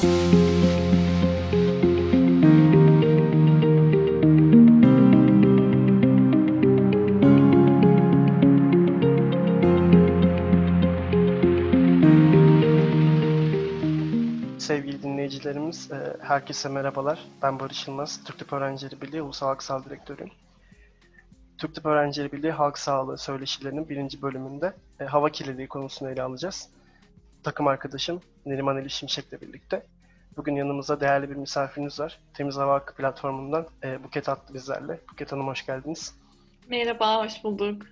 Sevgili dinleyicilerimiz, e, herkese merhabalar. Ben Barış Yılmaz, Türk Tıp Öğrencileri Birliği Ulusal Halk Sağlığı Direktörüyüm. Türk Tıp Öğrencileri Birliği Halk Sağlığı Söyleşilerinin birinci bölümünde e, hava kirliliği konusunu ele alacağız. Takım arkadaşım Neriman Ali Şimşek'le birlikte. Bugün yanımızda değerli bir misafirimiz var. Temiz Hava Hakkı platformundan e, Buket Atlı bizlerle. Buket Hanım hoş geldiniz. Merhaba, hoş bulduk.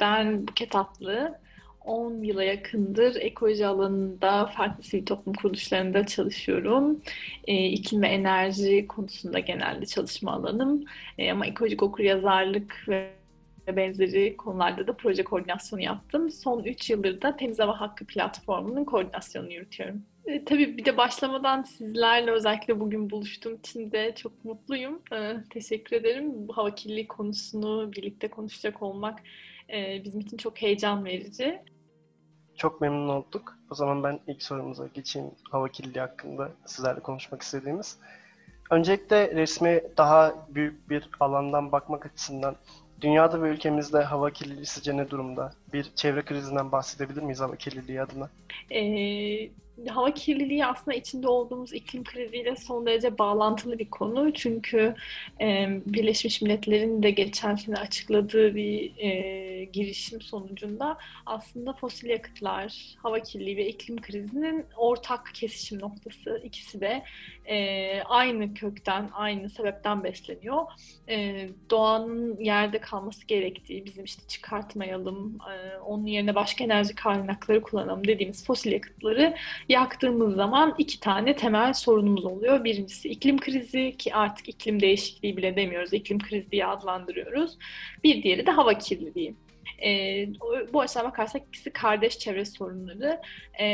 Ben Buket Atlı. 10 yıla yakındır ekoloji alanında farklı sivil toplum kuruluşlarında çalışıyorum. E, iklim ve enerji konusunda genelde çalışma alanım. E, ama ekolojik okuryazarlık ve benzeri konularda da proje koordinasyonu yaptım. Son 3 yıldır da Temiz Hava Hakkı platformunun koordinasyonunu yürütüyorum. E, tabii bir de başlamadan sizlerle özellikle bugün buluştuğum için de çok mutluyum. E, teşekkür ederim. Bu hava kirliliği konusunu birlikte konuşacak olmak e, bizim için çok heyecan verici. Çok memnun olduk. O zaman ben ilk sorumuza geçeyim. Hava kirliliği hakkında sizlerle konuşmak istediğimiz. Öncelikle resmi daha büyük bir alandan bakmak açısından dünyada ve ülkemizde hava kirliliği sizce ne durumda? Bir çevre krizinden bahsedebilir miyiz hava kirliliği adına? Ee, hava kirliliği aslında içinde olduğumuz iklim kriziyle son derece bağlantılı bir konu. Çünkü e, Birleşmiş Milletler'in de geçen sene açıkladığı bir e, girişim sonucunda aslında fosil yakıtlar, hava kirliliği ve iklim krizinin ortak kesişim noktası. İkisi de e, aynı kökten, aynı sebepten besleniyor. E, doğanın yerde kalması gerektiği, bizim işte çıkartmayalım, e, onun yerine başka enerji kaynakları kullanalım dediğimiz fosil yakıtları yaktığımız zaman iki tane temel sorunumuz oluyor. Birincisi iklim krizi ki artık iklim değişikliği bile demiyoruz, iklim krizi diye adlandırıyoruz. Bir diğeri de hava kirliliği. E, bu açıdan bakarsak ikisi kardeş çevre sorunları e,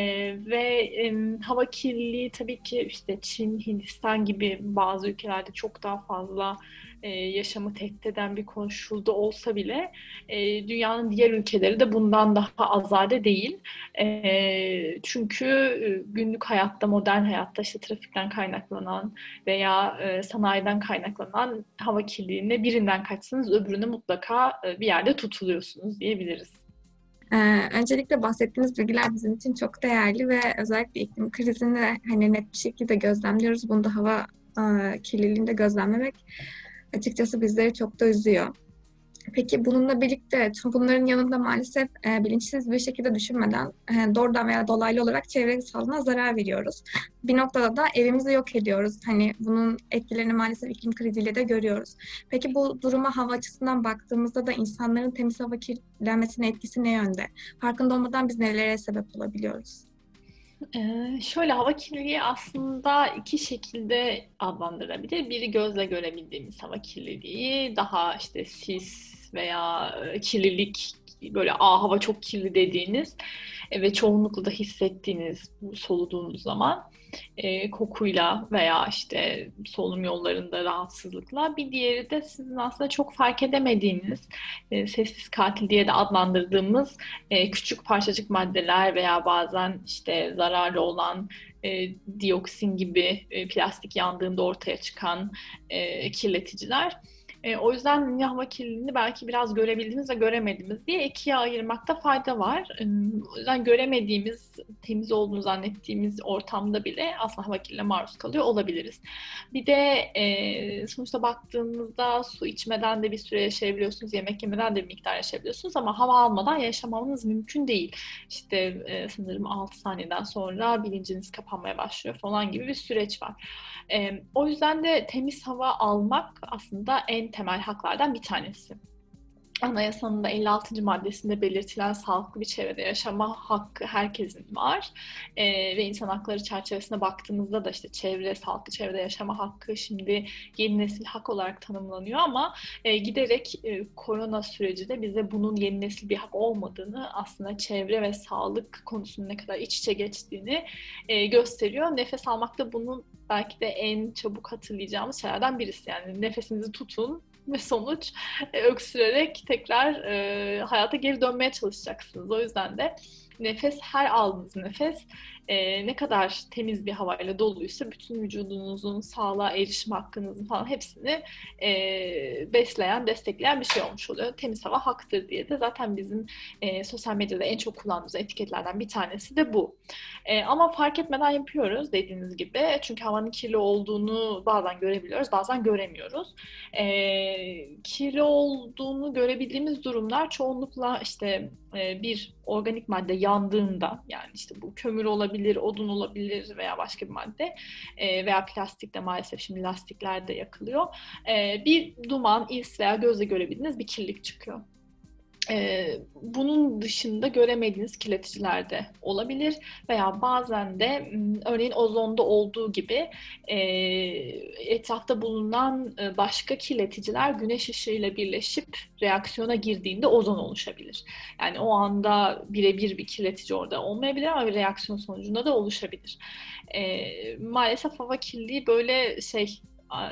ve e, hava kirliliği tabii ki işte Çin, Hindistan gibi bazı ülkelerde çok daha fazla e, yaşamı tehdit eden bir konuşuldu olsa bile e, dünyanın diğer ülkeleri de bundan daha azade değil. E, çünkü e, günlük hayatta, modern hayatta işte trafikten kaynaklanan veya e, sanayiden kaynaklanan hava kirliliğine birinden kaçsanız öbürüne mutlaka e, bir yerde tutuluyorsunuz diyebiliriz. Ee, öncelikle bahsettiğiniz bilgiler bizim için çok değerli ve özellikle iklim krizini hani net bir şekilde gözlemliyoruz. Bunda hava e, kirliliğini de gözlemlemek açıkçası bizleri çok da üzüyor. Peki bununla birlikte bunların yanında maalesef e, bilinçsiz bir şekilde düşünmeden e, doğrudan veya dolaylı olarak çevre sağlığına zarar veriyoruz. Bir noktada da evimizi yok ediyoruz. Hani bunun etkilerini maalesef iklim kriziyle de görüyoruz. Peki bu duruma hava açısından baktığımızda da insanların temiz hava kirlenmesine etkisi ne yönde? Farkında olmadan biz nelere sebep olabiliyoruz? Ee, şöyle hava kirliliği aslında iki şekilde adlandırılabilir. Biri gözle görebildiğimiz hava kirliliği, daha işte sis veya kirlilik böyle a hava çok kirli dediğiniz e, ve çoğunlukla da hissettiğiniz soluduğunuz zaman e, kokuyla veya işte solunum yollarında rahatsızlıkla. Bir diğeri de sizin aslında çok fark edemediğiniz e, sessiz katil diye de adlandırdığımız e, küçük parçacık maddeler veya bazen işte zararlı olan e, dioksin gibi e, plastik yandığında ortaya çıkan e, kirleticiler. E, o yüzden hava kirliliğini belki biraz görebildiğimiz ve göremediğimiz diye ikiye ayırmakta fayda var. E, o yüzden göremediğimiz, temiz olduğunu zannettiğimiz ortamda bile aslında hava kirliliğine maruz kalıyor olabiliriz. Bir de e, sonuçta baktığımızda su içmeden de bir süre yaşayabiliyorsunuz, yemek yemeden de bir miktar yaşayabiliyorsunuz ama hava almadan yaşamanız mümkün değil. İşte e, sanırım 6 saniyeden sonra bilinciniz kapanmaya başlıyor falan gibi bir süreç var. E, o yüzden de temiz hava almak aslında en temel haklardan bir tanesi. Anayasanın da 56. maddesinde belirtilen sağlıklı bir çevrede yaşama hakkı herkesin var. Ee, ve insan hakları çerçevesine baktığımızda da işte çevre, sağlıklı çevrede yaşama hakkı şimdi yeni nesil hak olarak tanımlanıyor ama e, giderek e, korona süreci de bize bunun yeni nesil bir hak olmadığını aslında çevre ve sağlık konusunun ne kadar iç içe geçtiğini e, gösteriyor. Nefes almak da bunun belki de en çabuk hatırlayacağımız şeylerden birisi. Yani nefesinizi tutun, ve sonuç e, öksürerek tekrar e, hayata geri dönmeye çalışacaksınız. O yüzden de nefes her aldığınız nefes e, ne kadar temiz bir havayla doluysa bütün vücudunuzun sağlığa erişim hakkınızın falan hepsini e, besleyen, destekleyen bir şey olmuş oluyor. Temiz hava haktır diye de zaten bizim e, sosyal medyada en çok kullandığımız etiketlerden bir tanesi de bu. E, ama fark etmeden yapıyoruz dediğiniz gibi. Çünkü havanın kirli olduğunu bazen görebiliyoruz, bazen göremiyoruz. E, kirli olduğunu görebildiğimiz durumlar çoğunlukla işte e, bir organik madde yandığında yani işte bu kömür olabilir, odun olabilir veya başka bir madde e, veya plastik de maalesef şimdi lastikler de yakılıyor. E, bir duman, is veya gözle görebildiğiniz bir kirlilik çıkıyor. Ee, bunun dışında göremediğiniz kirleticiler de olabilir veya bazen de örneğin ozonda olduğu gibi e, etrafta bulunan e, başka kirleticiler güneş ışığıyla birleşip reaksiyona girdiğinde ozon oluşabilir. Yani o anda birebir bir kirletici orada olmayabilir ama bir reaksiyon sonucunda da oluşabilir. E, maalesef hava kirliliği böyle şey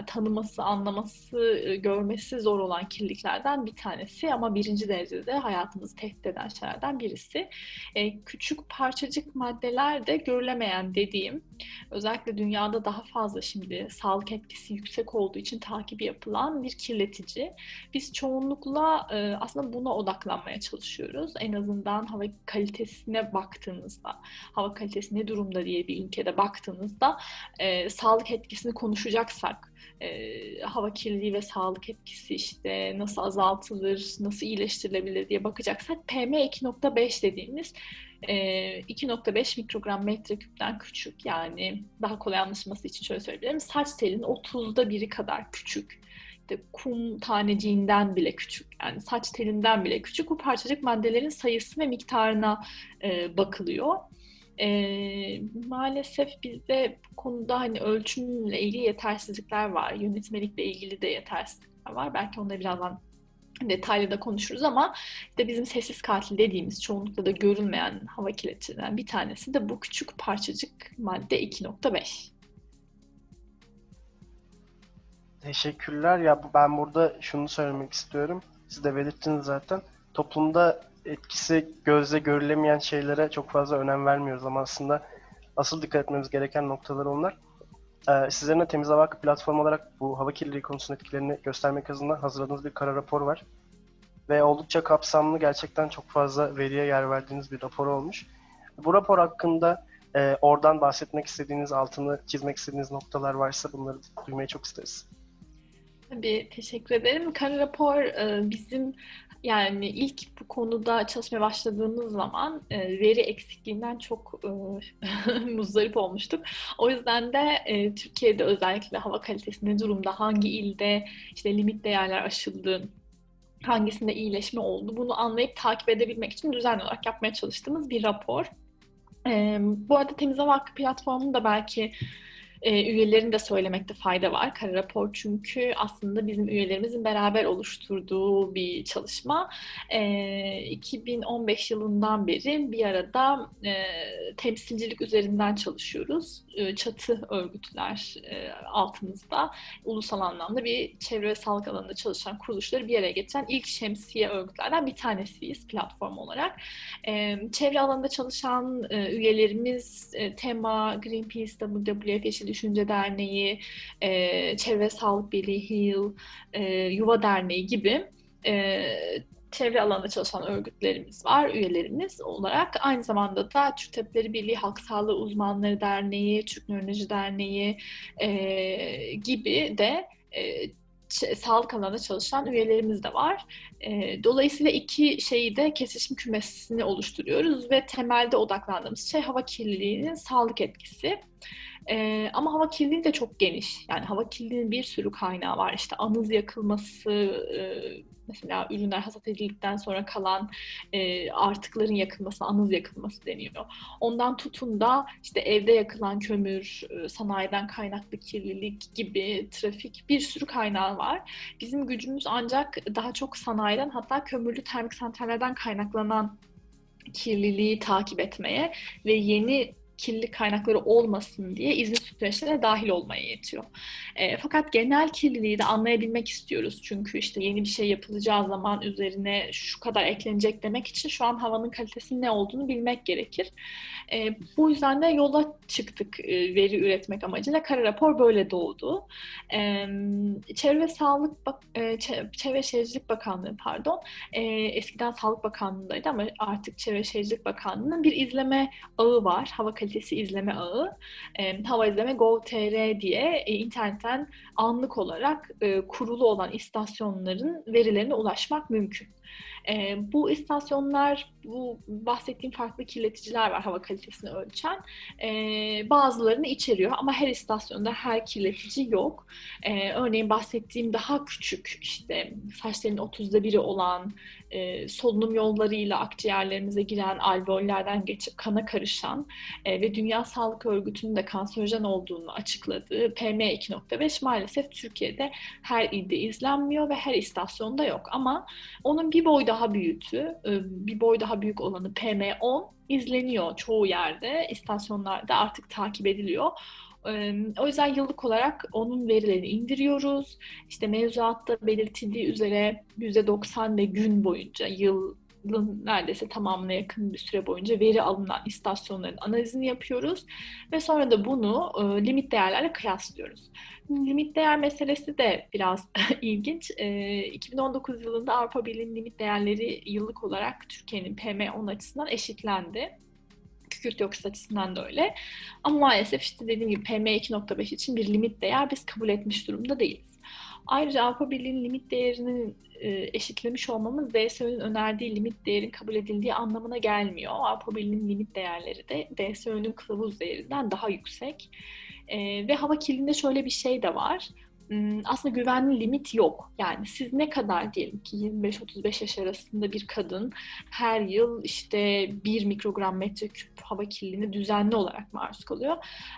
tanıması, anlaması, ıı, görmesi zor olan kirliliklerden bir tanesi ama birinci derecede hayatımızı tehdit eden şeylerden birisi. E, küçük parçacık maddeler de görülemeyen dediğim, özellikle dünyada daha fazla şimdi sağlık etkisi yüksek olduğu için takibi yapılan bir kirletici. Biz çoğunlukla e, aslında buna odaklanmaya çalışıyoruz. En azından hava kalitesine baktığınızda, hava kalitesi ne durumda diye bir ülkede baktığınızda e, sağlık etkisini konuşacaksak e, hava kirliliği ve sağlık etkisi işte nasıl azaltılır, nasıl iyileştirilebilir diye bakacaksak PM2.5 dediğimiz e, 2.5 mikrogram metreküpten küçük yani daha kolay anlaşılması için şöyle söyleyebilirim. Saç telinin 30'da biri kadar küçük. Kum taneciğinden bile küçük. Yani saç telinden bile küçük. Bu parçacık maddelerin sayısı ve miktarına e, bakılıyor. E, maalesef bizde bu konuda hani ölçümle ilgili yetersizlikler var. Yönetmelikle ilgili de yetersizlikler var. Belki onları birazdan detaylı da konuşuruz ama işte bizim sessiz katil dediğimiz çoğunlukla da görünmeyen hava kirleticilerinden bir tanesi de bu küçük parçacık madde 2.5. Teşekkürler. Ya ben burada şunu söylemek istiyorum. Siz de belirttiniz zaten. Toplumda etkisi gözle görülemeyen şeylere çok fazla önem vermiyoruz ama aslında asıl dikkat etmemiz gereken noktalar onlar. Ee, sizlerin de Temiz Hava Hakkı platform olarak bu hava kirliliği konusunda etkilerini göstermek adına hazırladığınız bir kara rapor var. Ve oldukça kapsamlı, gerçekten çok fazla veriye yer verdiğiniz bir rapor olmuş. Bu rapor hakkında e, oradan bahsetmek istediğiniz, altını çizmek istediğiniz noktalar varsa bunları duymayı çok isteriz. Tabii, teşekkür ederim. Kara rapor e, bizim yani ilk bu konuda çalışmaya başladığımız zaman e, veri eksikliğinden çok e, muzdarip olmuştuk. O yüzden de e, Türkiye'de özellikle hava kalitesi ne durumda, hangi ilde işte limit değerler aşıldı, hangisinde iyileşme oldu bunu anlayıp takip edebilmek için düzenli olarak yapmaya çalıştığımız bir rapor. E, bu arada Temiz Hava Hakkı platformunu da belki e, üyelerin de söylemekte fayda var. Kara rapor çünkü aslında bizim üyelerimizin beraber oluşturduğu bir çalışma. E, 2015 yılından beri bir arada e, temsilcilik üzerinden çalışıyoruz. E, çatı örgütler e, altımızda ulusal anlamda bir çevre ve sağlık alanında çalışan kuruluşları bir araya getiren ilk şemsiye örgütlerden bir tanesiyiz platform olarak. E, çevre alanında çalışan e, üyelerimiz e, TEMA, Greenpeace, WWF, Yeşil Düşünce Derneği, e, Çevre Sağlık Birliği, HEAL, e, Yuva Derneği gibi e, çevre alanında çalışan örgütlerimiz var, üyelerimiz olarak. Aynı zamanda da Türk Tabipleri Birliği Halk Sağlığı Uzmanları Derneği, Türk Nöroloji Derneği e, gibi de e, sağlık alanında çalışan üyelerimiz de var. E, dolayısıyla iki şeyi de kesişim kümesini oluşturuyoruz ve temelde odaklandığımız şey hava kirliliğinin sağlık etkisi. E, ama hava kirliliği de çok geniş. Yani hava kirliliğinin bir sürü kaynağı var. İşte anız yakılması, e, mesela ürünler hasat edildikten sonra kalan e, artıkların yakılması, anız yakılması deniyor. Ondan tutun da işte evde yakılan kömür, e, sanayiden kaynaklı kirlilik gibi trafik bir sürü kaynağı var. Bizim gücümüz ancak daha çok sanayiden hatta kömürlü termik santrallerden kaynaklanan kirliliği takip etmeye ve yeni kirlilik kaynakları olmasın diye izin süreçlerine dahil olmaya yetiyor. E, fakat genel kirliliği de anlayabilmek istiyoruz. Çünkü işte yeni bir şey yapılacağı zaman üzerine şu kadar eklenecek demek için şu an havanın kalitesinin ne olduğunu bilmek gerekir. E, bu yüzden de yola çıktık e, veri üretmek amacıyla. Kara rapor böyle doğdu. E, Çevre Sağlık e, Çevre Şehircilik Bakanlığı pardon e, eskiden Sağlık Bakanlığı'ndaydı ama artık Çevre Şehircilik Bakanlığı'nın bir izleme ağı var. Hava kalitesi izleme ağı. E, hava izleme Gov.tr diye e, internetten anlık olarak e, kurulu olan istasyonların verilerine ulaşmak mümkün. E, bu istasyonlar, bu bahsettiğim farklı kirleticiler var hava kalitesini ölçen. E, bazılarını içeriyor ama her istasyonda her kirletici yok. E, örneğin bahsettiğim daha küçük işte saçların 30'da biri olan e, solunum yollarıyla akciğerlerimize giren alveollerden geçip kana karışan e, ve Dünya Sağlık Örgütü'nün de kanserojen olduğunu açıkladığı PM2.5 maalesef Türkiye'de her ilde izlenmiyor ve her istasyonda yok. Ama onun bir boy daha büyütü, e, bir boy daha büyük olanı PM10 izleniyor çoğu yerde, istasyonlarda artık takip ediliyor. O yüzden yıllık olarak onun verilerini indiriyoruz. İşte mevzuatta belirtildiği üzere %90 ve gün boyunca yılın neredeyse tamamına yakın bir süre boyunca veri alınan istasyonların analizini yapıyoruz ve sonra da bunu limit değerlerle kıyaslıyoruz. Limit değer meselesi de biraz ilginç. 2019 yılında Avrupa Birliği'nin limit değerleri yıllık olarak Türkiye'nin PM10 açısından eşitlendi kükürt dioksit açısından da öyle. Ama maalesef işte dediğim gibi PM2.5 için bir limit değer biz kabul etmiş durumda değiliz. Ayrıca Avrupa Birliği'nin limit değerinin e, eşitlemiş olmamız DSÖ'nün önerdiği limit değerin kabul edildiği anlamına gelmiyor. Avrupa Birliği'nin limit değerleri de DSÖ'nün kılavuz değerinden daha yüksek. E, ve hava kirliliğinde şöyle bir şey de var aslında güvenli limit yok. Yani siz ne kadar diyelim ki 25-35 yaş arasında bir kadın her yıl işte 1 mikrogram metreküp hava kirliliğine düzenli olarak maruz kalıyor.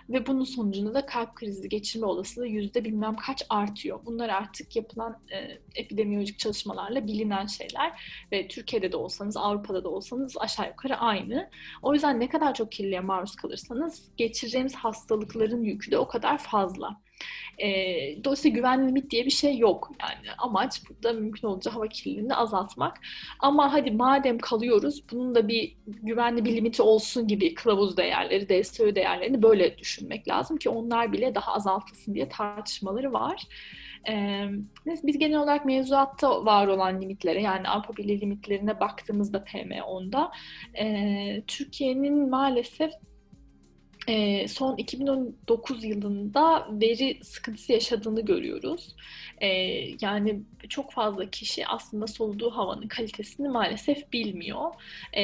Ve bunun sonucunda da kalp krizi geçirme olasılığı yüzde bilmem kaç artıyor. Bunlar artık yapılan e, epidemiyolojik çalışmalarla bilinen şeyler. Ve Türkiye'de de olsanız, Avrupa'da da olsanız aşağı yukarı aynı. O yüzden ne kadar çok kirliliğe maruz kalırsanız geçireceğiniz hastalıkların yükü de o kadar fazla. E, dolayısıyla güvenli limit diye bir şey yok. Yani amaç burada mümkün olunca hava kirliliğini azaltmak. Ama hadi madem kalıyoruz bunun da bir güvenli bir limiti olsun gibi kılavuz değerleri, DSÖ değerlerini böyle düşünmek lazım ki onlar bile daha azaltılsın diye tartışmaları var. Ee, biz genel olarak mevzuatta var olan limitlere yani Avrupa Birliği limitlerine baktığımızda PM10'da e, Türkiye'nin maalesef e, son 2019 yılında veri sıkıntısı yaşadığını görüyoruz. E, yani çok fazla kişi aslında soluduğu havanın kalitesini maalesef bilmiyor. E,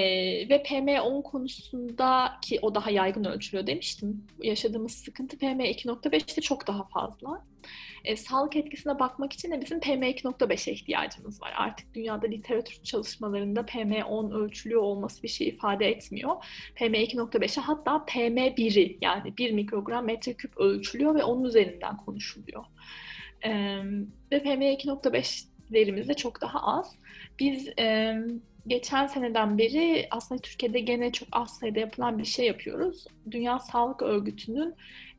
ve PM10 konusunda ki o daha yaygın ölçülüyor demiştim. Yaşadığımız sıkıntı PM2.5'te çok daha fazla. E, sağlık etkisine bakmak için de bizim PM2.5'e ihtiyacımız var. Artık dünyada literatür çalışmalarında PM10 ölçülüyor olması bir şey ifade etmiyor. PM2.5'e hatta PM1'i yani 1 mikrogram metreküp ölçülüyor ve onun üzerinden konuşuluyor. E, ve PM2.5 verimiz de çok daha az. Biz e, geçen seneden beri aslında Türkiye'de gene çok az sayıda yapılan bir şey yapıyoruz. Dünya Sağlık Örgütü'nün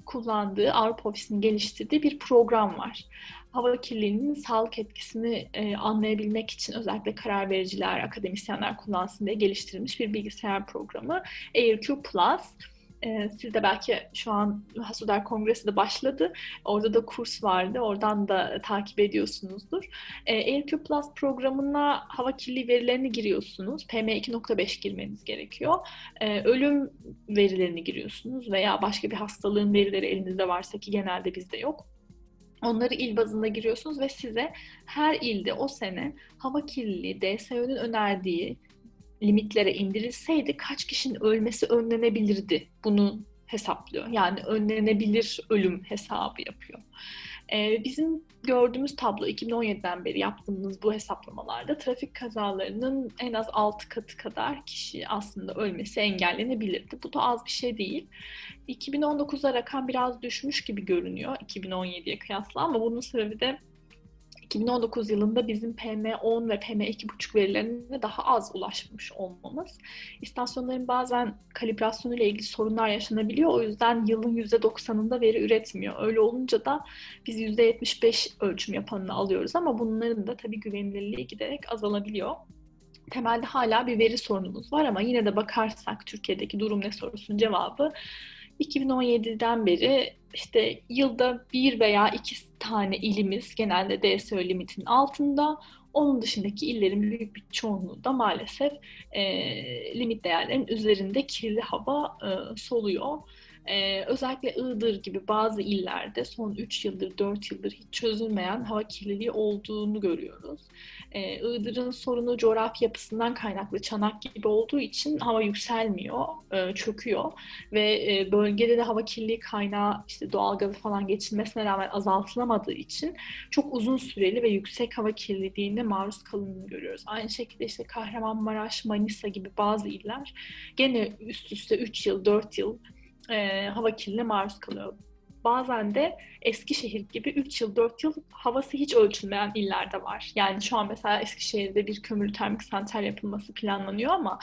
kullandığı, Avrupa Ofisi'nin geliştirdiği bir program var. Hava kirliliğinin sağlık etkisini e, anlayabilmek için özellikle karar vericiler, akademisyenler kullansın diye geliştirilmiş bir bilgisayar programı AirQ Plus. E, siz de belki şu an Hasuder Kongresi de başladı. Orada da kurs vardı. Oradan da takip ediyorsunuzdur. E, AirQ Plus programına hava kirliliği verilerini giriyorsunuz. PM2.5 girmeniz gerekiyor. E, ölüm verilerini giriyorsunuz veya başka bir hastalığın verileri elinizde varsa ki genelde bizde yok. Onları il bazında giriyorsunuz ve size her ilde o sene hava kirliliği, DSÖ'nün önerdiği limitlere indirilseydi kaç kişinin ölmesi önlenebilirdi bunu hesaplıyor. Yani önlenebilir ölüm hesabı yapıyor. Ee, bizim gördüğümüz tablo 2017'den beri yaptığımız bu hesaplamalarda trafik kazalarının en az 6 katı kadar kişi aslında ölmesi engellenebilirdi. Bu da az bir şey değil. 2019'da rakam biraz düşmüş gibi görünüyor 2017'ye kıyasla ama bunun sebebi de 2019 yılında bizim PM10 ve PM2,5 verilerine daha az ulaşmış olmamız. İstasyonların bazen kalibrasyonu ile ilgili sorunlar yaşanabiliyor. O yüzden yılın %90'ında veri üretmiyor. Öyle olunca da biz %75 ölçüm yapanını alıyoruz ama bunların da tabii güvenilirliği giderek azalabiliyor temelde hala bir veri sorunumuz var ama yine de bakarsak Türkiye'deki durum ne sorusunun cevabı 2017'den beri işte yılda bir veya iki tane ilimiz genelde DSÖ limitin altında. Onun dışındaki illerin büyük bir çoğunluğu da maalesef e, limit değerlerin üzerinde kirli hava e, soluyor. Ee, özellikle Iğdır gibi bazı illerde son 3 yıldır, 4 yıldır hiç çözülmeyen hava kirliliği olduğunu görüyoruz. Ee, Iğdır'ın sorunu coğrafi yapısından kaynaklı çanak gibi olduğu için hava yükselmiyor, e, çöküyor ve e, bölgede de hava kirliliği kaynağı işte doğalgazı falan geçilmesine rağmen azaltılamadığı için çok uzun süreli ve yüksek hava kirliliğine maruz kalındığını görüyoruz. Aynı şekilde işte Kahramanmaraş, Manisa gibi bazı iller gene üst üste 3 yıl, 4 yıl e, hava kirliliğine maruz kalıyor. Bazen de Eskişehir gibi 3 yıl, 4 yıl havası hiç ölçülmeyen illerde var. Yani şu an mesela Eskişehir'de bir kömürlü termik santral yapılması planlanıyor ama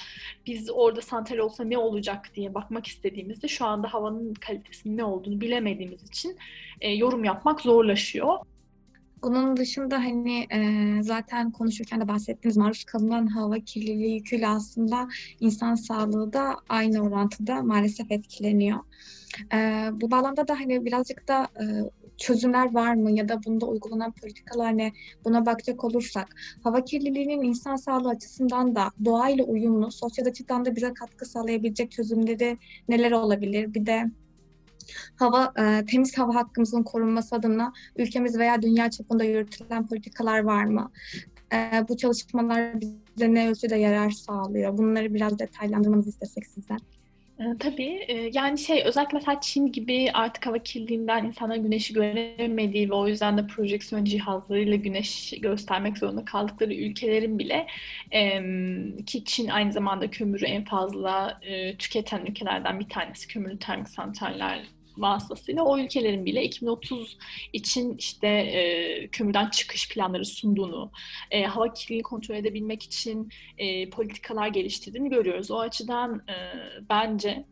biz orada santral olsa ne olacak diye bakmak istediğimizde şu anda havanın kalitesinin ne olduğunu bilemediğimiz için e, yorum yapmak zorlaşıyor. Bunun dışında hani e, zaten konuşurken de bahsettiğiniz maruz kalınan hava kirliliği yüküyle aslında insan sağlığı da aynı orantıda maalesef etkileniyor. E, bu bağlamda da hani birazcık da e, çözümler var mı ya da bunda uygulanan politikalar ne buna bakacak olursak hava kirliliğinin insan sağlığı açısından da doğayla uyumlu sosyal açıdan da bize katkı sağlayabilecek çözümleri neler olabilir? Bir de hava e, temiz hava hakkımızın korunması adına ülkemiz veya dünya çapında yürütülen politikalar var mı? E, bu çalışmalar bize ne ölçüde yarar sağlıyor? Bunları biraz detaylandırmanızı istesek sizden. E, tabii. E, yani şey özellikle mesela Çin gibi artık hava kirliliğinden insanlar güneşi göremediği ve o yüzden de projeksiyon cihazlarıyla güneş göstermek zorunda kaldıkları ülkelerin bile ki Çin aynı zamanda kömürü en fazla e, tüketen ülkelerden bir tanesi kömürlü termik santraller vasıtasıyla o ülkelerin bile 2030 için işte e, kömürden çıkış planları sunduğunu, e, hava kirliliğini kontrol edebilmek için e, politikalar geliştirdiğini görüyoruz. O açıdan e, bence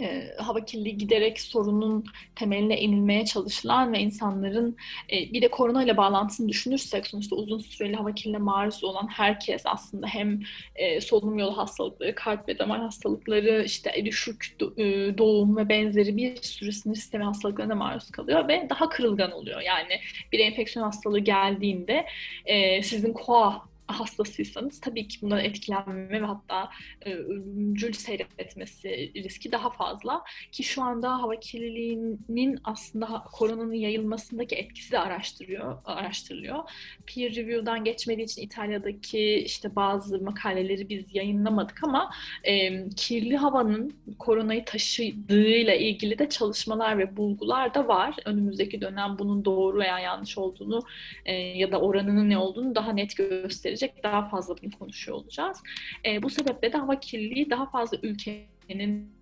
e, hava kirliliği giderek sorunun temeline inilmeye çalışılan ve insanların e, bir de korona ile bağlantısını düşünürsek sonuçta uzun süreli hava kirliliğine maruz olan herkes aslında hem e, solunum yolu hastalıkları, kalp ve damar hastalıkları, işte düşük e, doğum ve benzeri bir sürü sinir sistemi hastalıklarına maruz kalıyor ve daha kırılgan oluyor. Yani bir enfeksiyon hastalığı geldiğinde e, sizin koa hastasıysanız tabii ki bundan etkilenme ve hatta e, ölümcül seyretmesi riski daha fazla ki şu anda hava kirliliğinin aslında koronanın yayılmasındaki etkisi de araştırıyor, araştırılıyor. Peer review'dan geçmediği için İtalya'daki işte bazı makaleleri biz yayınlamadık ama e, kirli havanın koronayı taşıdığıyla ilgili de çalışmalar ve bulgular da var. Önümüzdeki dönem bunun doğru veya yanlış olduğunu e, ya da oranının ne olduğunu daha net gösterecek gelecek daha fazla bunu konuşuyor olacağız. E, bu sebeple de hava kirliliği daha fazla ülkenin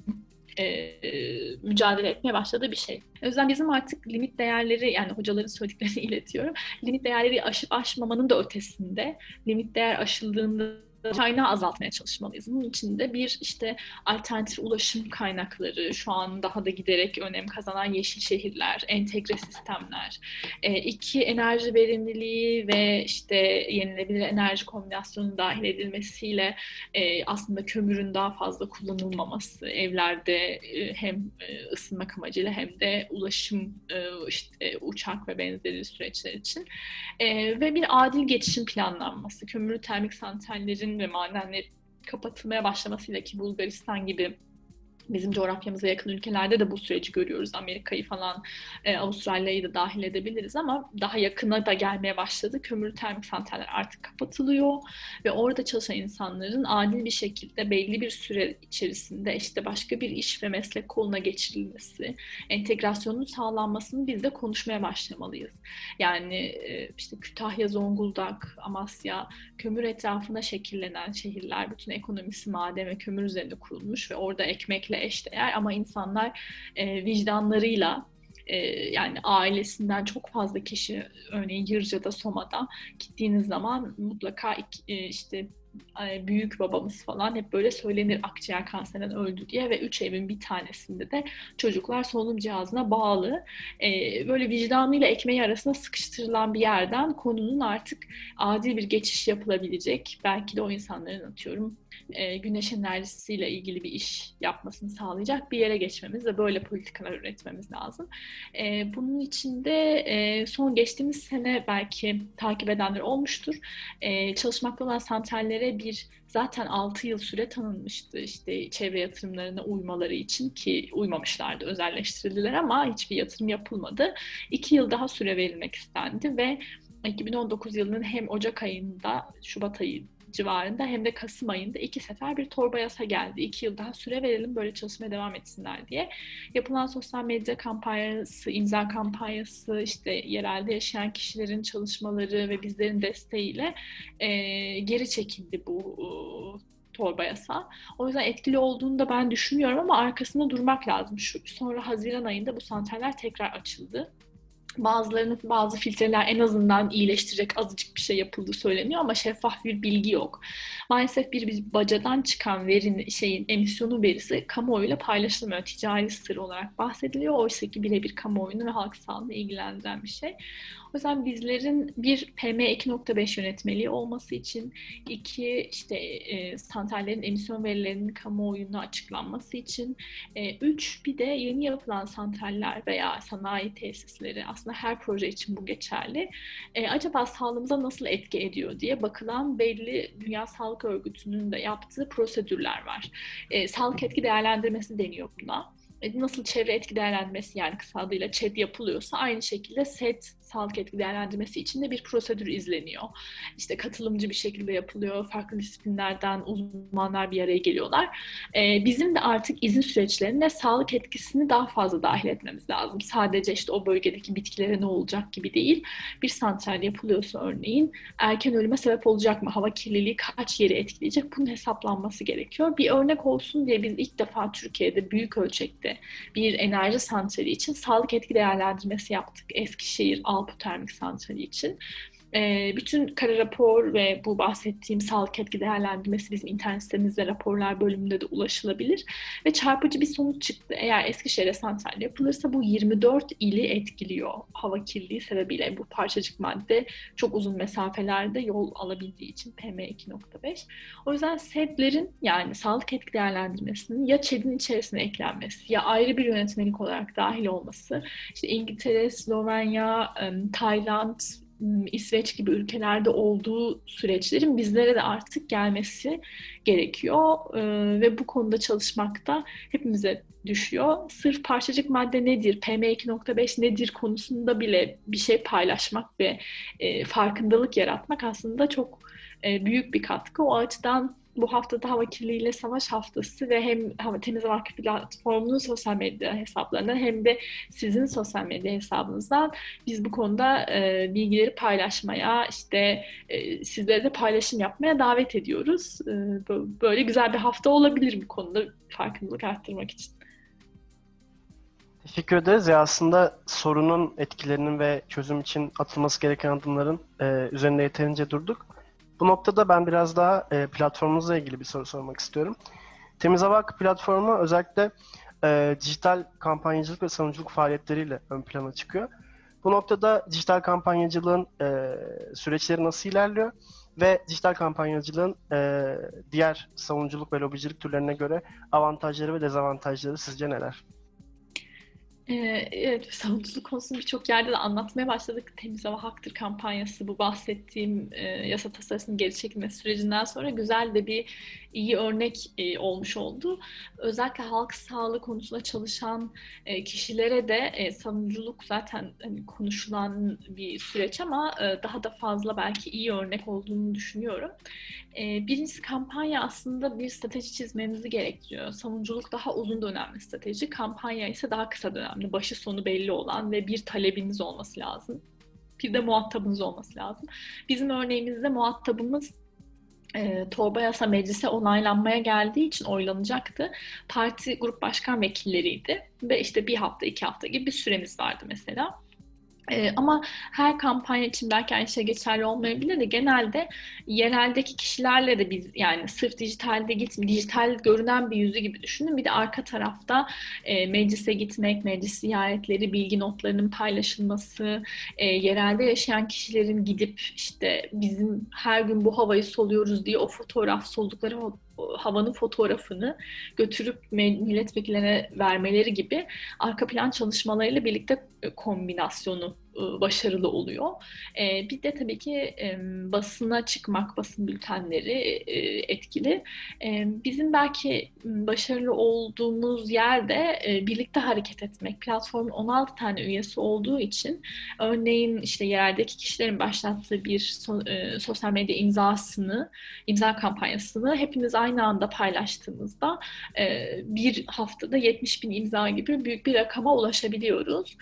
e, mücadele etmeye başladığı bir şey. O yüzden bizim artık limit değerleri yani hocaların söylediklerini iletiyorum. Limit değerleri aşıp aşmamanın da ötesinde limit değer aşıldığında kaynağı azaltmaya çalışmalıyız. Bunun için de bir işte alternatif ulaşım kaynakları, şu an daha da giderek önem kazanan yeşil şehirler, entegre sistemler, e, iki enerji verimliliği ve işte yenilebilir enerji kombinasyonu dahil edilmesiyle e, aslında kömürün daha fazla kullanılmaması evlerde e, hem e, ısınmak amacıyla hem de ulaşım e, işte uçak ve benzeri süreçler için e, ve bir adil geçişin planlanması, kömürlü termik santrallerin ve madenleri kapatılmaya başlamasıyla ki Bulgaristan gibi bizim coğrafyamıza yakın ülkelerde de bu süreci görüyoruz. Amerika'yı falan, e, Avustralya'yı da dahil edebiliriz ama daha yakına da gelmeye başladı. Kömürlü termik santraller artık kapatılıyor ve orada çalışan insanların adil bir şekilde belli bir süre içerisinde işte başka bir iş ve meslek koluna geçirilmesi, entegrasyonun sağlanmasını biz de konuşmaya başlamalıyız. Yani e, işte Kütahya, Zonguldak, Amasya, kömür etrafında şekillenen şehirler, bütün ekonomisi maden ve kömür üzerinde kurulmuş ve orada ekmekle eşdeğer ama insanlar e, vicdanlarıyla e, yani ailesinden çok fazla kişi örneğin Yırca'da, Soma'da gittiğiniz zaman mutlaka e, işte büyük babamız falan hep böyle söylenir akciğer kanserinden öldü diye ve üç evin bir tanesinde de çocuklar solunum cihazına bağlı. Ee, böyle vicdanıyla ekmeği arasında sıkıştırılan bir yerden konunun artık adil bir geçiş yapılabilecek. Belki de o insanların atıyorum e, güneş enerjisiyle ilgili bir iş yapmasını sağlayacak bir yere geçmemiz ve böyle politikalar üretmemiz lazım. E, bunun için de e, son geçtiğimiz sene belki takip edenler olmuştur. E, çalışmakta olan santrallere bir zaten 6 yıl süre tanınmıştı işte çevre yatırımlarına uymaları için ki uymamışlardı özelleştirildiler ama hiçbir yatırım yapılmadı. 2 yıl daha süre verilmek istendi ve 2019 yılının hem Ocak ayında, Şubat ayı civarında hem de Kasım ayında iki sefer bir torba yasa geldi. İki yıl daha süre verelim böyle çalışmaya devam etsinler diye. Yapılan sosyal medya kampanyası, imza kampanyası, işte yerelde yaşayan kişilerin çalışmaları ve bizlerin desteğiyle e, geri çekildi bu e, torba yasa. O yüzden etkili olduğunu da ben düşünüyorum ama arkasında durmak lazım. Şu, sonra Haziran ayında bu santraller tekrar açıldı. Bazılarının bazı filtreler en azından iyileştirecek azıcık bir şey yapıldığı söyleniyor ama şeffaf bir bilgi yok. Maalesef bir, bir bacadan çıkan verinin şeyin emisyonu verisi kamuoyuyla paylaşılmıyor. Ticari sır olarak bahsediliyor. Oysa ki birebir kamuoyunu ve halk sağlığını ilgilendiren bir şey. O yüzden bizlerin bir PM2.5 yönetmeliği olması için iki işte e, santrallerin emisyon verilerinin kamuoyuna açıklanması için e, üç bir de yeni yapılan santraller veya sanayi tesisleri aslında her proje için bu geçerli. E, acaba sağlığımıza nasıl etki ediyor diye bakılan belli Dünya Sağlık Örgütü'nün de yaptığı prosedürler var. E, sağlık etki değerlendirmesi deniyor buna e, nasıl çevre etki değerlendirmesi yani kısa adıyla ÇED yapılıyorsa aynı şekilde SET sağlık etki değerlendirmesi için de bir prosedür izleniyor. İşte katılımcı bir şekilde yapılıyor. Farklı disiplinlerden uzmanlar bir araya geliyorlar. Ee, bizim de artık izin süreçlerine sağlık etkisini daha fazla dahil etmemiz lazım. Sadece işte o bölgedeki bitkilere ne olacak gibi değil. Bir santral yapılıyorsa örneğin erken ölüme sebep olacak mı? Hava kirliliği kaç yeri etkileyecek? Bunun hesaplanması gerekiyor. Bir örnek olsun diye biz ilk defa Türkiye'de büyük ölçekte bir enerji santrali için sağlık etki değerlendirmesi yaptık. Eskişehir, Alpu termik santrali için. E, bütün kara rapor ve bu bahsettiğim sağlık etki değerlendirmesi bizim internet sitemizde raporlar bölümünde de ulaşılabilir. Ve çarpıcı bir sonuç çıktı. Eğer Eskişehir'e santral yapılırsa bu 24 ili etkiliyor hava kirliliği sebebiyle. Bu parçacık madde çok uzun mesafelerde yol alabildiği için PM2.5. O yüzden SED'lerin yani sağlık etki değerlendirmesinin ya ÇED'in içerisine eklenmesi ya ayrı bir yönetmelik olarak dahil olması. İşte İngiltere, Slovenya, Tayland, İsveç gibi ülkelerde olduğu süreçlerin bizlere de artık gelmesi gerekiyor ve bu konuda çalışmak da hepimize düşüyor. Sırf parçacık madde nedir, PM2.5 nedir konusunda bile bir şey paylaşmak ve farkındalık yaratmak aslında çok büyük bir katkı. O açıdan bu haftada hava kirliliğiyle savaş haftası ve hem temiz hava platformunun sosyal medya hesaplarından hem de sizin sosyal medya hesabınızdan biz bu konuda e, bilgileri paylaşmaya işte e, sizlere de paylaşım yapmaya davet ediyoruz. E, böyle güzel bir hafta olabilir bu konuda farkındalık arttırmak için. Teşekkür ederiz. Ya aslında sorunun etkilerinin ve çözüm için atılması gereken adımların e, üzerinde yeterince durduk. Bu noktada ben biraz daha e, platformunuzla ilgili bir soru sormak istiyorum. Temiz Hava Hakkı platformu özellikle e, dijital kampanyacılık ve savunuculuk faaliyetleriyle ön plana çıkıyor. Bu noktada dijital kampanyacılığın e, süreçleri nasıl ilerliyor ve dijital kampanyacılığın e, diğer savunuculuk ve lobicilik türlerine göre avantajları ve dezavantajları sizce neler? Ee, evet, savunuculuk konusunu birçok yerde de anlatmaya başladık. Temiz hava haktır kampanyası bu bahsettiğim e, yasa tasarısının geri çekilmesi sürecinden sonra güzel de bir iyi örnek e, olmuş oldu. Özellikle halk sağlığı konusunda çalışan e, kişilere de e, savunuculuk zaten hani, konuşulan bir süreç ama e, daha da fazla belki iyi örnek olduğunu düşünüyorum. E, birincisi kampanya aslında bir strateji çizmenizi gerektiriyor. Savunuculuk daha uzun dönemli strateji, kampanya ise daha kısa dönemli, başı sonu belli olan ve bir talebiniz olması lazım bir de muhatabınız olması lazım. Bizim örneğimizde muhatabımız e, torba yasa meclise onaylanmaya geldiği için oylanacaktı. Parti grup başkan vekilleriydi ve işte bir hafta iki hafta gibi bir süremiz vardı mesela. Ee, ama her kampanya için belki aynı şey geçerli olmayabilir de genelde yereldeki kişilerle de biz yani sırf dijitalde gitme, dijital görünen bir yüzü gibi düşünün. Bir de arka tarafta e, meclise gitmek, meclis ziyaretleri, bilgi notlarının paylaşılması, e, yerelde yaşayan kişilerin gidip işte bizim her gün bu havayı soluyoruz diye o fotoğraf soldukları havanın fotoğrafını götürüp milletvekillerine vermeleri gibi arka plan çalışmalarıyla birlikte e, kombinasyonu başarılı oluyor. E, bir de tabii ki basına çıkmak, basın bültenleri etkili. Bizim belki başarılı olduğumuz yerde birlikte hareket etmek. Platformun 16 tane üyesi olduğu için örneğin işte yerdeki kişilerin başlattığı bir sosyal medya imzasını, imza kampanyasını hepimiz aynı anda paylaştığımızda bir haftada 70 bin imza gibi büyük bir rakama ulaşabiliyoruz.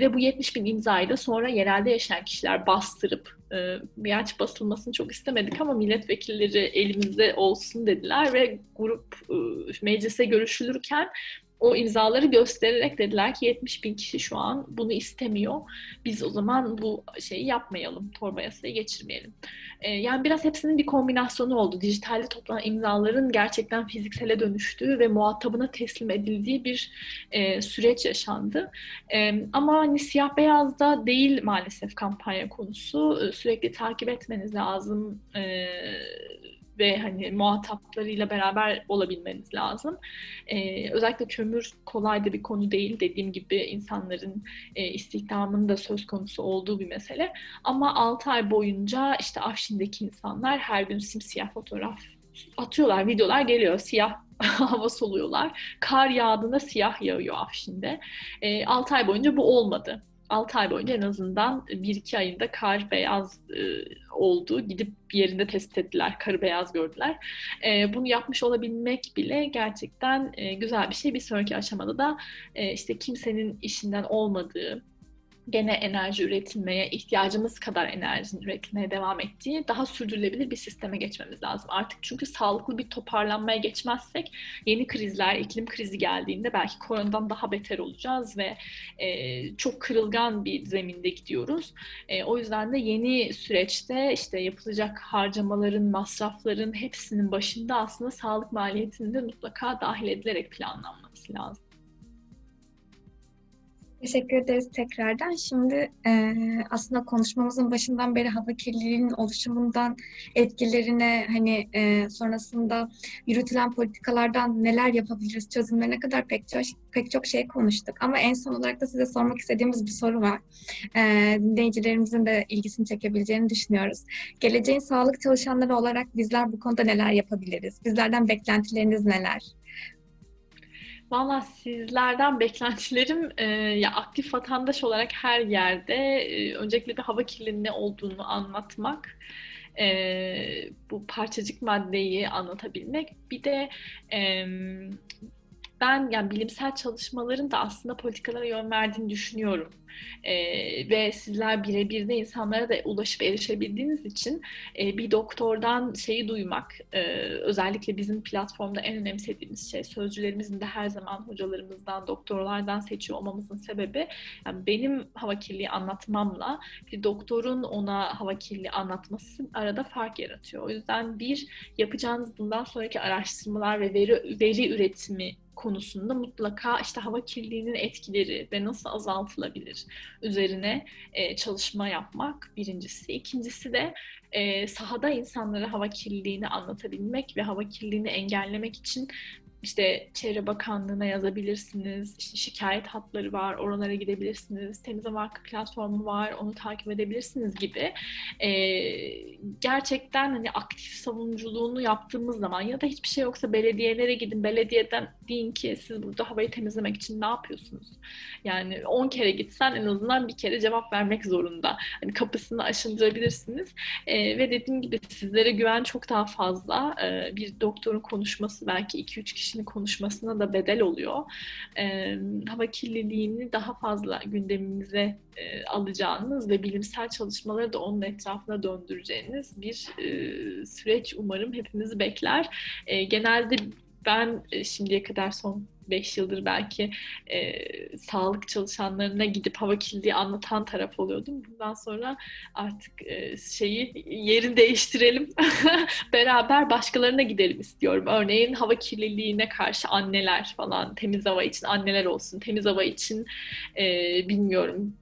Ve bu 70 bin imzayı da sonra yerelde yaşayan kişiler bastırıp e, Miyaç basılmasını çok istemedik ama milletvekilleri elimizde olsun dediler ve grup e, meclise görüşülürken o imzaları göstererek dediler ki 70 bin kişi şu an bunu istemiyor. Biz o zaman bu şeyi yapmayalım, torba yasayı geçirmeyelim. Ee, yani biraz hepsinin bir kombinasyonu oldu. Dijitalde toplanan imzaların gerçekten fiziksele dönüştüğü ve muhatabına teslim edildiği bir e, süreç yaşandı. E, ama hani siyah beyazda değil maalesef kampanya konusu. E, sürekli takip etmeniz lazım. E, ve hani muhataplarıyla beraber olabilmeniz lazım. Ee, özellikle kömür kolay da bir konu değil. Dediğim gibi insanların e, istihdamının da söz konusu olduğu bir mesele. Ama 6 ay boyunca işte Afşin'deki insanlar her gün simsiyah fotoğraf atıyorlar, videolar geliyor. Siyah hava soluyorlar. Kar yağdığında siyah yağıyor Afşin'de. E, 6 ay boyunca bu olmadı. 6 ay boyunca en azından 1-2 ayında kar beyaz e, oldu. Gidip bir yerinde tespit ettiler, karı beyaz gördüler. E, bunu yapmış olabilmek bile gerçekten e, güzel bir şey. Bir sonraki aşamada da e, işte kimsenin işinden olmadığı, gene enerji üretilmeye, ihtiyacımız kadar enerji üretilmeye devam ettiği daha sürdürülebilir bir sisteme geçmemiz lazım. Artık çünkü sağlıklı bir toparlanmaya geçmezsek yeni krizler, iklim krizi geldiğinde belki koronadan daha beter olacağız ve e, çok kırılgan bir zeminde gidiyoruz. E, o yüzden de yeni süreçte işte yapılacak harcamaların, masrafların hepsinin başında aslında sağlık maliyetinin de mutlaka dahil edilerek planlanması lazım. Teşekkür ederiz tekrardan. Şimdi e, aslında konuşmamızın başından beri hava kirliliğinin oluşumundan etkilerine hani e, sonrasında yürütülen politikalardan neler yapabiliriz çözümlerine kadar pek çok pek çok şey konuştuk. Ama en son olarak da size sormak istediğimiz bir soru var. E, dinleyicilerimizin de ilgisini çekebileceğini düşünüyoruz. Geleceğin sağlık çalışanları olarak bizler bu konuda neler yapabiliriz? Bizlerden beklentileriniz neler? Valla sizlerden beklentilerim e, ya aktif vatandaş olarak her yerde e, öncelikle bir hava kirliliğinin ne olduğunu anlatmak, e, bu parçacık maddeyi anlatabilmek, bir de e, ben yani bilimsel çalışmaların da aslında politikalara yön verdiğini düşünüyorum. E, ve sizler birebir de insanlara da ulaşıp erişebildiğiniz için e, bir doktordan şeyi duymak, e, özellikle bizim platformda en önemsediğimiz şey, sözcülerimizin de her zaman hocalarımızdan, doktorlardan seçiyor olmamızın sebebi, yani benim hava kirliliği anlatmamla bir doktorun ona hava kirliliği anlatması arada fark yaratıyor. O yüzden bir, yapacağınız bundan sonraki araştırmalar ve veri, veri üretimi konusunda mutlaka işte hava kirliliğinin etkileri ve nasıl azaltılabilir üzerine e, çalışma yapmak birincisi. İkincisi de e, sahada insanlara hava kirliliğini anlatabilmek ve hava kirliliğini engellemek için işte Çevre Bakanlığı'na yazabilirsiniz. İşte şikayet hatları var, oralara gidebilirsiniz. Temiz Hava platformu var, onu takip edebilirsiniz gibi. Ee, gerçekten hani aktif savunuculuğunu yaptığımız zaman ya da hiçbir şey yoksa belediyelere gidin. Belediyeden deyin ki siz burada havayı temizlemek için ne yapıyorsunuz? Yani 10 kere gitsen en azından bir kere cevap vermek zorunda. Hani kapısını aşındırabilirsiniz. Ee, ve dediğim gibi sizlere güven çok daha fazla. Ee, bir doktorun konuşması belki 2-3 kişi kişinin konuşmasına da bedel oluyor. E, hava kirliliğini daha fazla gündemimize e, alacağınız ve bilimsel çalışmaları da onun etrafına döndüreceğiniz bir e, süreç umarım hepimizi bekler. E, genelde ben şimdiye kadar son 5 yıldır belki e, sağlık çalışanlarına gidip hava kirliliği anlatan taraf oluyordum. Bundan sonra artık e, şeyi yerini değiştirelim. Beraber başkalarına gidelim istiyorum. Örneğin hava kirliliğine karşı anneler falan temiz hava için anneler olsun. Temiz hava için e, bilmiyorum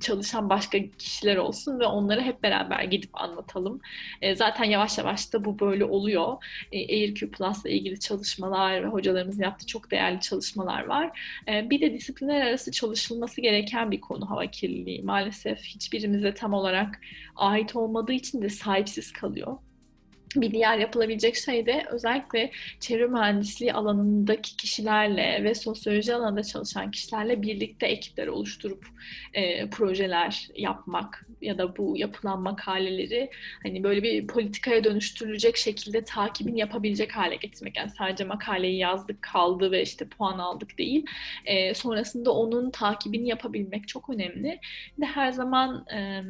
çalışan başka kişiler olsun ve onları hep beraber gidip anlatalım. E, zaten yavaş yavaş da bu böyle oluyor. E, AirQ Plus'la ilgili çalışmalar ve hocalarımızın yaptığı çok değerli çalışmalar var. E, bir de disiplinler arası çalışılması gereken bir konu hava kirliliği. Maalesef hiçbirimize tam olarak ait olmadığı için de sahipsiz kalıyor bir diğer yapılabilecek şey de özellikle çevre mühendisliği alanındaki kişilerle ve sosyoloji alanında çalışan kişilerle birlikte ekipler oluşturup e, projeler yapmak ya da bu yapılan makaleleri hani böyle bir politikaya dönüştürülecek şekilde takibin yapabilecek hale getirmek. Yani sadece makaleyi yazdık kaldı ve işte puan aldık değil. E, sonrasında onun takibini yapabilmek çok önemli. Ve her zaman e,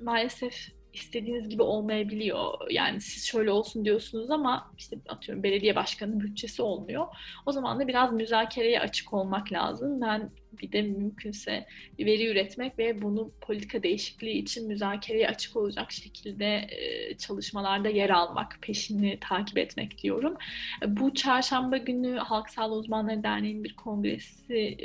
maalesef istediğiniz gibi olmayabiliyor. Yani siz şöyle olsun diyorsunuz ama işte atıyorum belediye başkanının bütçesi olmuyor. O zaman da biraz müzakereye açık olmak lazım. Ben bir de mümkünse bir veri üretmek ve bunu politika değişikliği için müzakereye açık olacak şekilde çalışmalarda yer almak, peşini takip etmek diyorum. Bu çarşamba günü Halk Sağlığı Uzmanları Derneği'nin bir kongresi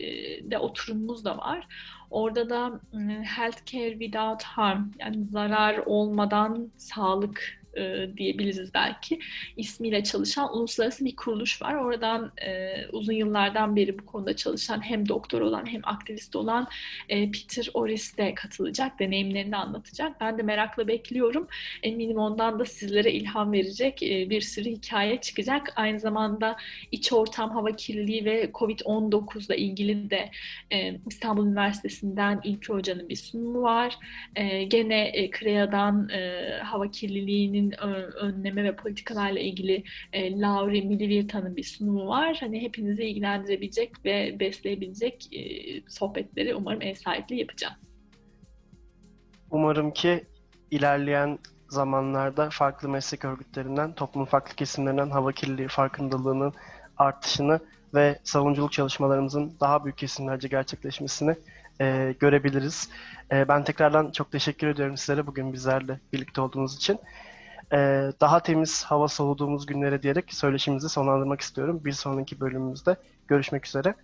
de oturumumuz da var. Orada da healthcare without harm yani zarar olmadan sağlık e, diyebiliriz belki ismiyle çalışan uluslararası bir kuruluş var. Oradan e, uzun yıllardan beri bu konuda çalışan hem doktor olan hem aktivist olan e, Peter Oris de katılacak, deneyimlerini anlatacak. Ben de merakla bekliyorum. Eminim ondan da sizlere ilham verecek e, bir sürü hikaye çıkacak. Aynı zamanda iç ortam hava kirliliği ve COVID-19 ile ilgili de e, İstanbul Üniversitesi'nden İlki Hoca'nın bir sunumu var. E, gene e, KREA'dan e, hava kirliliğinin önleme ve politikalarla ilgili e, Lauri Milivirta'nın bir sunumu var. Hani hepinizi ilgilendirebilecek ve besleyebilecek e, sohbetleri umarım ev sahipliği yapacağız. Umarım ki ilerleyen zamanlarda farklı meslek örgütlerinden, toplumun farklı kesimlerinden hava kirliliği farkındalığının artışını ve savunuculuk çalışmalarımızın daha büyük kesimlerce gerçekleşmesini e, görebiliriz. E, ben tekrardan çok teşekkür ediyorum sizlere bugün bizlerle birlikte olduğunuz için e, daha temiz hava soluduğumuz günlere diyerek söyleşimizi sonlandırmak istiyorum. Bir sonraki bölümümüzde görüşmek üzere.